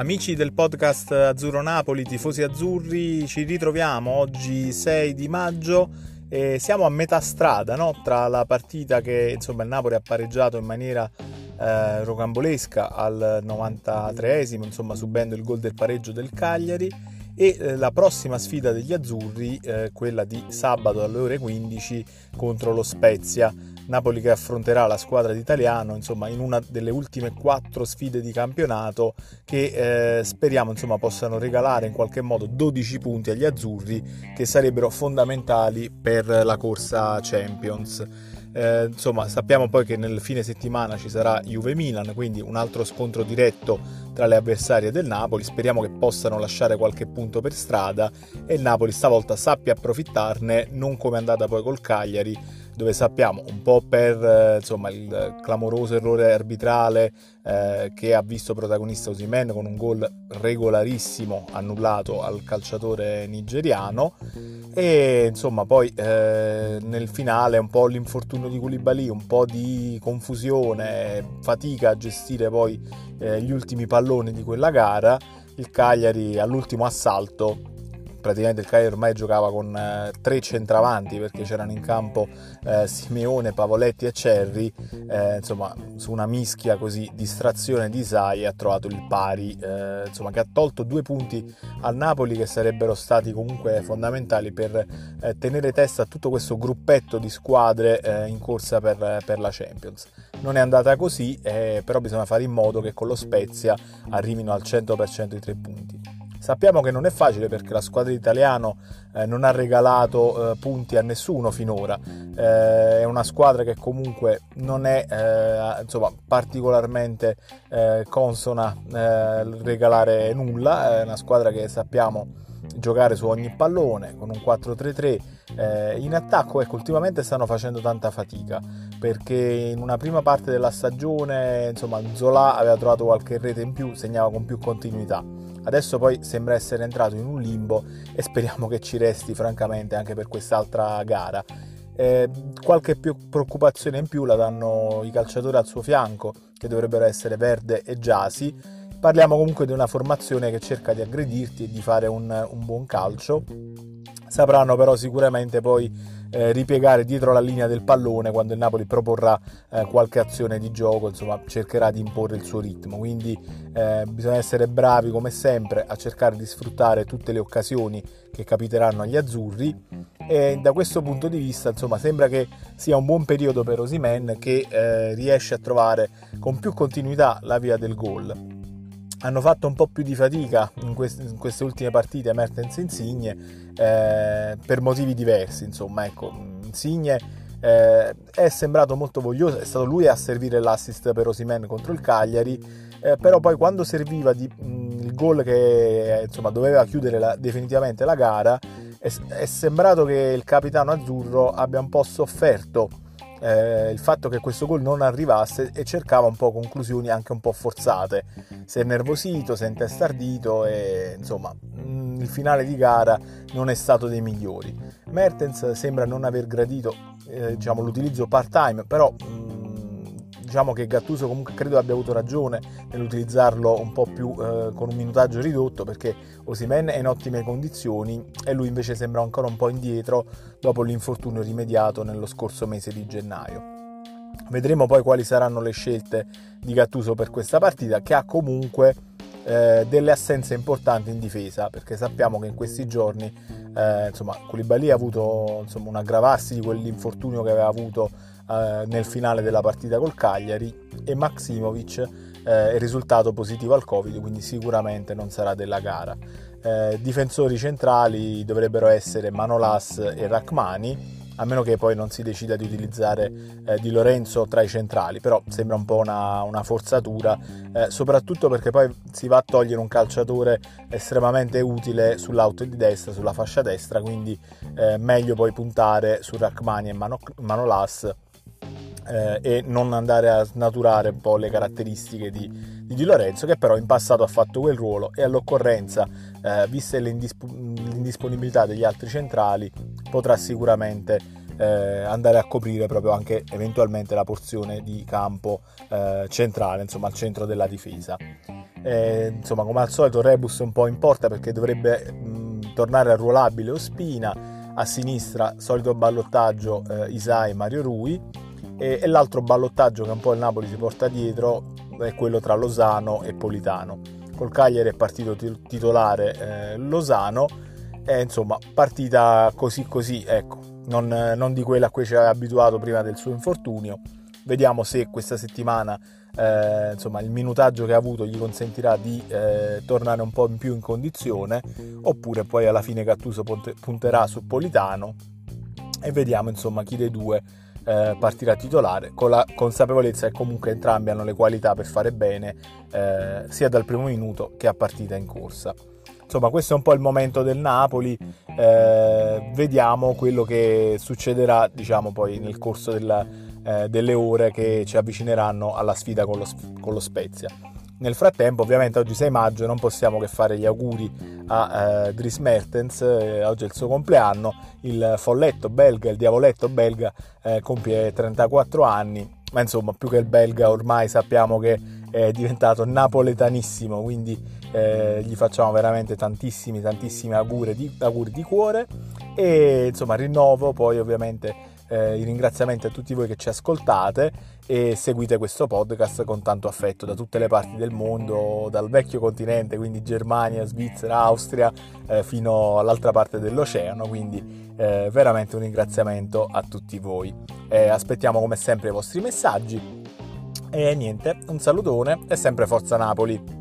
Amici del podcast Azzurro Napoli, tifosi azzurri, ci ritroviamo oggi 6 di maggio e siamo a metà strada no? tra la partita che insomma, il Napoli ha pareggiato in maniera eh, rocambolesca al 93esimo, insomma, subendo il gol del pareggio del Cagliari e eh, la prossima sfida degli azzurri, eh, quella di sabato alle ore 15 contro lo Spezia. Napoli che affronterà la squadra di Italiano insomma, in una delle ultime quattro sfide di campionato che eh, speriamo insomma, possano regalare in qualche modo 12 punti agli azzurri che sarebbero fondamentali per la corsa Champions. Eh, insomma, sappiamo poi che nel fine settimana ci sarà Juve-Milan, quindi un altro scontro diretto tra le avversarie del Napoli. Speriamo che possano lasciare qualche punto per strada e il Napoli stavolta sappia approfittarne, non come è andata poi col Cagliari dove sappiamo un po' per eh, insomma, il clamoroso errore arbitrale eh, che ha visto protagonista Osimen con un gol regolarissimo annullato al calciatore nigeriano. E insomma poi eh, nel finale un po' l'infortunio di Koulibaly, un po' di confusione, fatica a gestire poi eh, gli ultimi palloni di quella gara, il Cagliari all'ultimo assalto praticamente il Cagliari ormai giocava con eh, tre centravanti perché c'erano in campo eh, Simeone, Pavoletti e Cerri, eh, insomma su una mischia così distrazione di Sai ha trovato il pari, eh, insomma che ha tolto due punti al Napoli che sarebbero stati comunque fondamentali per eh, tenere testa a tutto questo gruppetto di squadre in corsa per, per, la Champions. Non è andata così, però bisogna fare in modo che con lo Spezia arrivino al 100% i tre punti. Sappiamo che non è facile perché la squadra italiana eh, non ha regalato eh, punti a nessuno finora, eh, è una squadra che comunque non è eh, insomma, particolarmente eh, consona eh, regalare nulla, è una squadra che sappiamo giocare su ogni pallone con un 4-3-3 eh, in attacco ecco ultimamente stanno facendo tanta fatica perché in una prima parte della stagione insomma Zola aveva trovato qualche rete in più segnava con più continuità Adesso poi sembra essere entrato in un limbo e speriamo che ci resti francamente anche per quest'altra gara. Eh, qualche preoccupazione in più la danno i calciatori al suo fianco, che dovrebbero essere Verde e Giasi. Parliamo comunque di una formazione che cerca di aggredirti e di fare un, un buon calcio. Sapranno però sicuramente poi eh, ripiegare dietro la linea del pallone quando il Napoli proporrà eh, qualche azione di gioco, insomma cercherà di imporre il suo ritmo. Quindi eh, bisogna essere bravi come sempre a cercare di sfruttare tutte le occasioni che capiteranno agli azzurri e da questo punto di vista insomma sembra che sia un buon periodo per Osimen che eh, riesce a trovare con più continuità la via del gol hanno fatto un po' più di fatica in, quest- in queste ultime partite Mertens e Insigne eh, per motivi diversi insomma ecco. Insigne eh, è sembrato molto voglioso è stato lui a servire l'assist per Osimen contro il Cagliari eh, però poi quando serviva di, mh, il gol che insomma, doveva chiudere la, definitivamente la gara è, è sembrato che il capitano azzurro abbia un po' sofferto eh, il fatto che questo gol non arrivasse e cercava un po' conclusioni anche un po' forzate. Si è nervosito, si è intestardito e insomma mm, il finale di gara non è stato dei migliori. Mertens sembra non aver gradito eh, diciamo, l'utilizzo part-time, però mh, mm, diciamo che Gattuso comunque credo abbia avuto ragione nell'utilizzarlo un po' più eh, con un minutaggio ridotto perché Osimen è in ottime condizioni e lui invece sembra ancora un po' indietro dopo l'infortunio rimediato nello scorso mese di gennaio. Vedremo poi quali saranno le scelte di Gattuso per questa partita che ha comunque eh, delle assenze importanti in difesa perché sappiamo che in questi giorni eh, insomma Koulibaly ha avuto insomma, un aggravarsi di quell'infortunio che aveva avuto eh, nel finale della partita col Cagliari e Maximovic eh, è risultato positivo al Covid, quindi sicuramente non sarà della gara. Eh, difensori centrali dovrebbero essere Manolas e Rachmani, a meno che poi non si decida di utilizzare eh, Di Lorenzo tra i centrali, però sembra un po' una, una forzatura, eh, soprattutto perché poi si va a togliere un calciatore estremamente utile sull'auto di destra, sulla fascia destra, quindi eh, meglio poi puntare su Rachmani e Mano, Manolas eh, e non andare a snaturare un po' le caratteristiche di, di, di Lorenzo che però in passato ha fatto quel ruolo e all'occorrenza eh, viste l'indisp- l'indisponibilità degli altri centrali potrà sicuramente eh, andare a coprire proprio anche eventualmente la porzione di campo eh, centrale, insomma al centro della difesa. Eh, insomma, come al solito Rebus un po' importa perché dovrebbe mh, tornare arruolabile Ospina, a sinistra solito ballottaggio eh, Isai Mario Rui e, e l'altro ballottaggio che un po' il Napoli si porta dietro è quello tra Losano e Politano. Col Cagliari è partito titolare eh, Losano e insomma partita così così, ecco, non, non di quella a cui ci aveva abituato prima del suo infortunio. Vediamo se questa settimana eh, insomma, il minutaggio che ha avuto gli consentirà di eh, tornare un po' in più in condizione, oppure poi alla fine Gattuso punterà su Politano e vediamo insomma chi dei due eh, partirà titolare con la consapevolezza che comunque entrambi hanno le qualità per fare bene eh, sia dal primo minuto che a partita in corsa. Insomma, questo è un po' il momento del Napoli. Eh, vediamo quello che succederà, diciamo, poi nel corso della, eh, delle ore che ci avvicineranno alla sfida con lo, con lo Spezia. Nel frattempo, ovviamente, oggi 6 maggio non possiamo che fare gli auguri a eh, Dries Mertens, eh, oggi è il suo compleanno, il folletto belga, il diavoletto belga eh, compie 34 anni, ma insomma più che il belga ormai sappiamo che è diventato napoletanissimo, quindi eh, gli facciamo veramente tantissimi, tantissimi auguri di, auguri di cuore e insomma rinnovo poi ovviamente eh, i ringraziamenti a tutti voi che ci ascoltate e seguite questo podcast con tanto affetto da tutte le parti del mondo, dal vecchio continente, quindi Germania, Svizzera, Austria, eh, fino all'altra parte dell'oceano, quindi eh, veramente un ringraziamento a tutti voi. aspettiamo come sempre i vostri messaggi e niente, un salutone e sempre Forza Napoli!